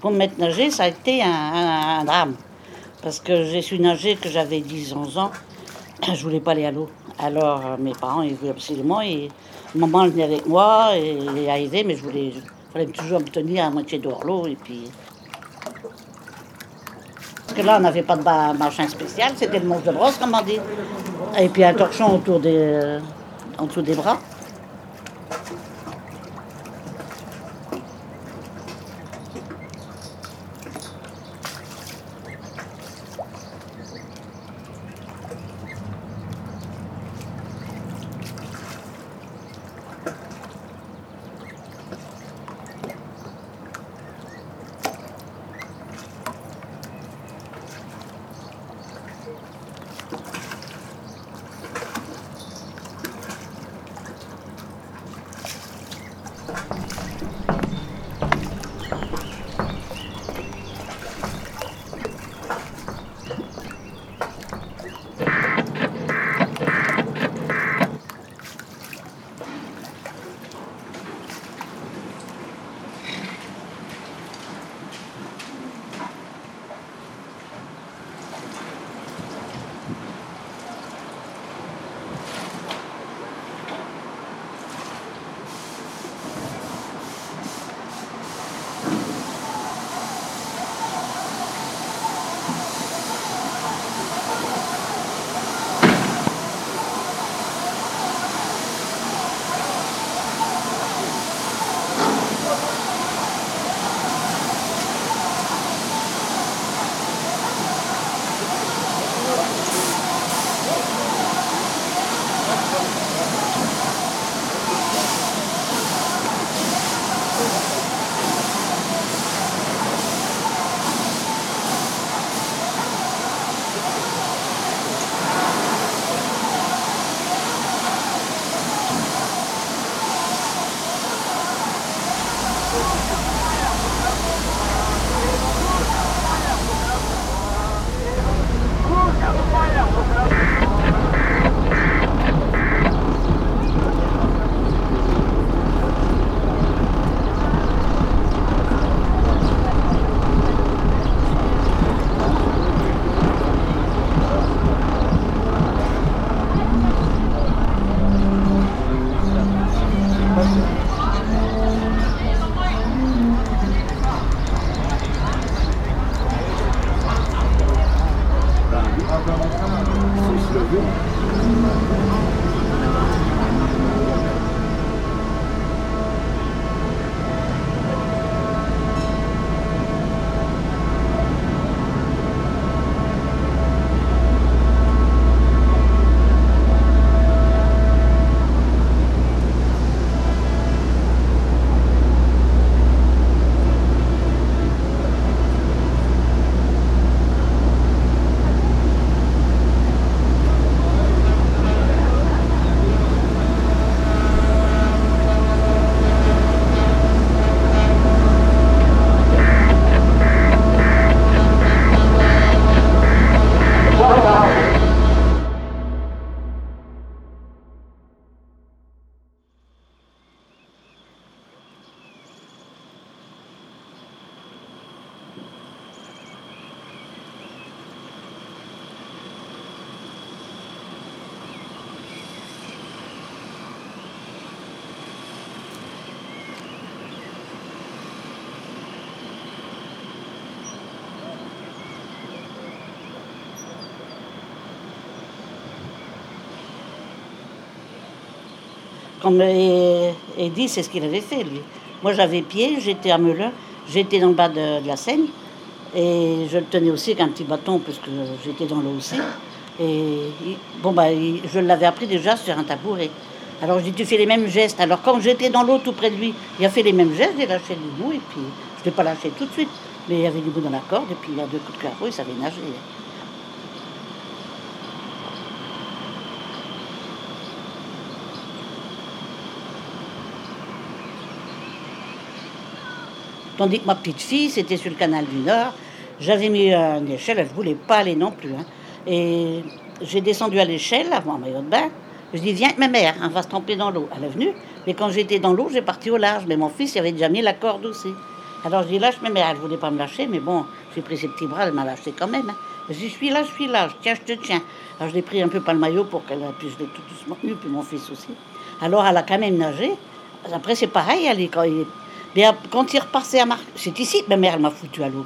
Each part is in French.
Pour me mettre nager, ça a été un, drame. Parce que j'ai su nager que j'avais 10-11 ans. Je voulais pas aller à l'eau. Alors euh, mes parents, ils voulaient absolument. Et maman venait avec moi et est arrivée, mais je voulais. Fallait toujours me tenir à moitié dehors l'eau. Et puis. Parce que là, on n'avait pas de machin spécial, c'était le manche de brosse, comme on dit. Et puis un torchon autour des, euh, en dessous des bras. Oh, my God. Thank. Comme Eddie, c'est ce qu'il avait fait, lui. Moi, j'avais pied, j'étais à Melun, j'étais dans le bas de, la Seine, et je le tenais aussi avec un petit bâton, parce que j'étais dans l'eau aussi. Et bon, bah, je l'avais appris déjà sur un tabouret. Alors je dis, tu fais les mêmes gestes. Alors quand j'étais dans l'eau tout près de lui, il a fait les mêmes gestes, j'ai lâché le bout, et puis je ne l'ai pas lâché tout de suite. Mais il y avait du bout dans la corde, et puis il y a deux coups de carreau, il savait nager. Tandis que ma petite fille, c'était sur le canal du Nord. J'avais mis une échelle, elle ne voulait pas aller non plus. hein. Et j'ai descendu à l'échelle avant maillot de bain. Je dis, viens avec ma mère, on va se tremper dans l'eau. Elle est venue, mais quand j'étais dans l'eau, j'ai parti au large. Mais mon fils, il avait déjà mis la corde aussi. Alors je dis, lâche ma mère. Elle ne voulait pas me lâcher, mais bon, j'ai pris ses petits bras, elle m'a lâché quand même. hein. Je dis, je suis là, je suis là, tiens, je te tiens. Alors je l'ai pris un peu par le maillot pour qu'elle puisse le tout doucement tenu, puis mon fils aussi. Alors elle a quand même nagé. Après, c'est pareil, elle est, quand, il, mais ap- quand il repassait à Mar... C'est ici ma mère m'a foutu à l'eau.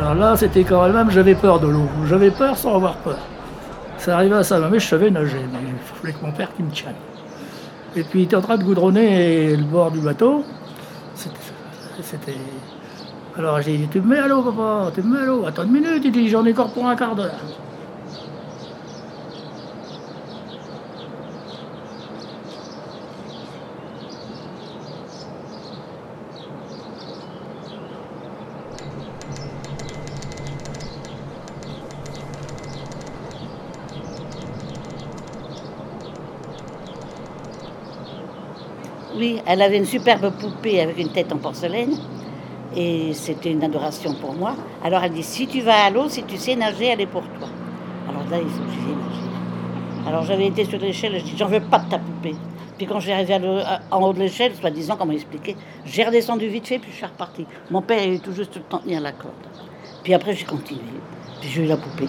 Alors là, c'était quand même, j'avais peur de l'eau. J'avais peur sans avoir peur. Ça arrivait à ça, mais je savais nager, mais il fallait que mon père qui me tienne. Et puis il était en train de goudronner le bord du bateau. C'était. Alors j'ai dit Tu me mets à l'eau, papa, tu me mets à l'eau. Attends une minute, il dit J'en ai encore pour un quart d'heure. Oui, elle avait une superbe poupée avec une tête en porcelaine. Et c'était une adoration pour moi. Alors elle dit, si tu vas à l'eau, si tu sais nager, elle est pour toi. Alors là, il faut que nager. Alors j'avais été sur l'échelle, je dis, j'en veux pas de ta poupée. Puis quand j'ai arrivé en haut de l'échelle, soi-disant, comment expliquer, j'ai redescendu vite fait, puis je suis reparti. Mon père est tout juste le temps tenu à la corde. Puis après, j'ai continué. Puis j'ai eu la poupée.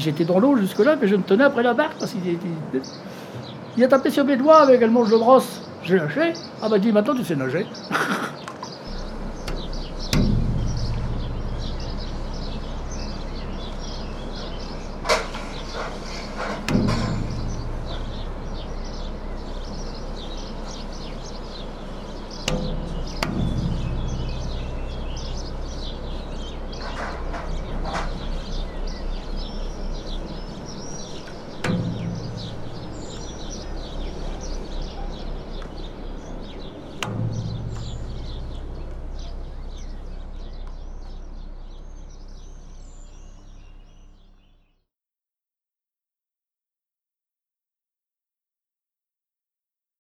J'étais dans l'eau jusque-là, mais je me tenais après la barque parce qu'il il a tapé sur mes doigts avec elle mange de brosse. J'ai lâché. Ah bah dit maintenant tu sais nager.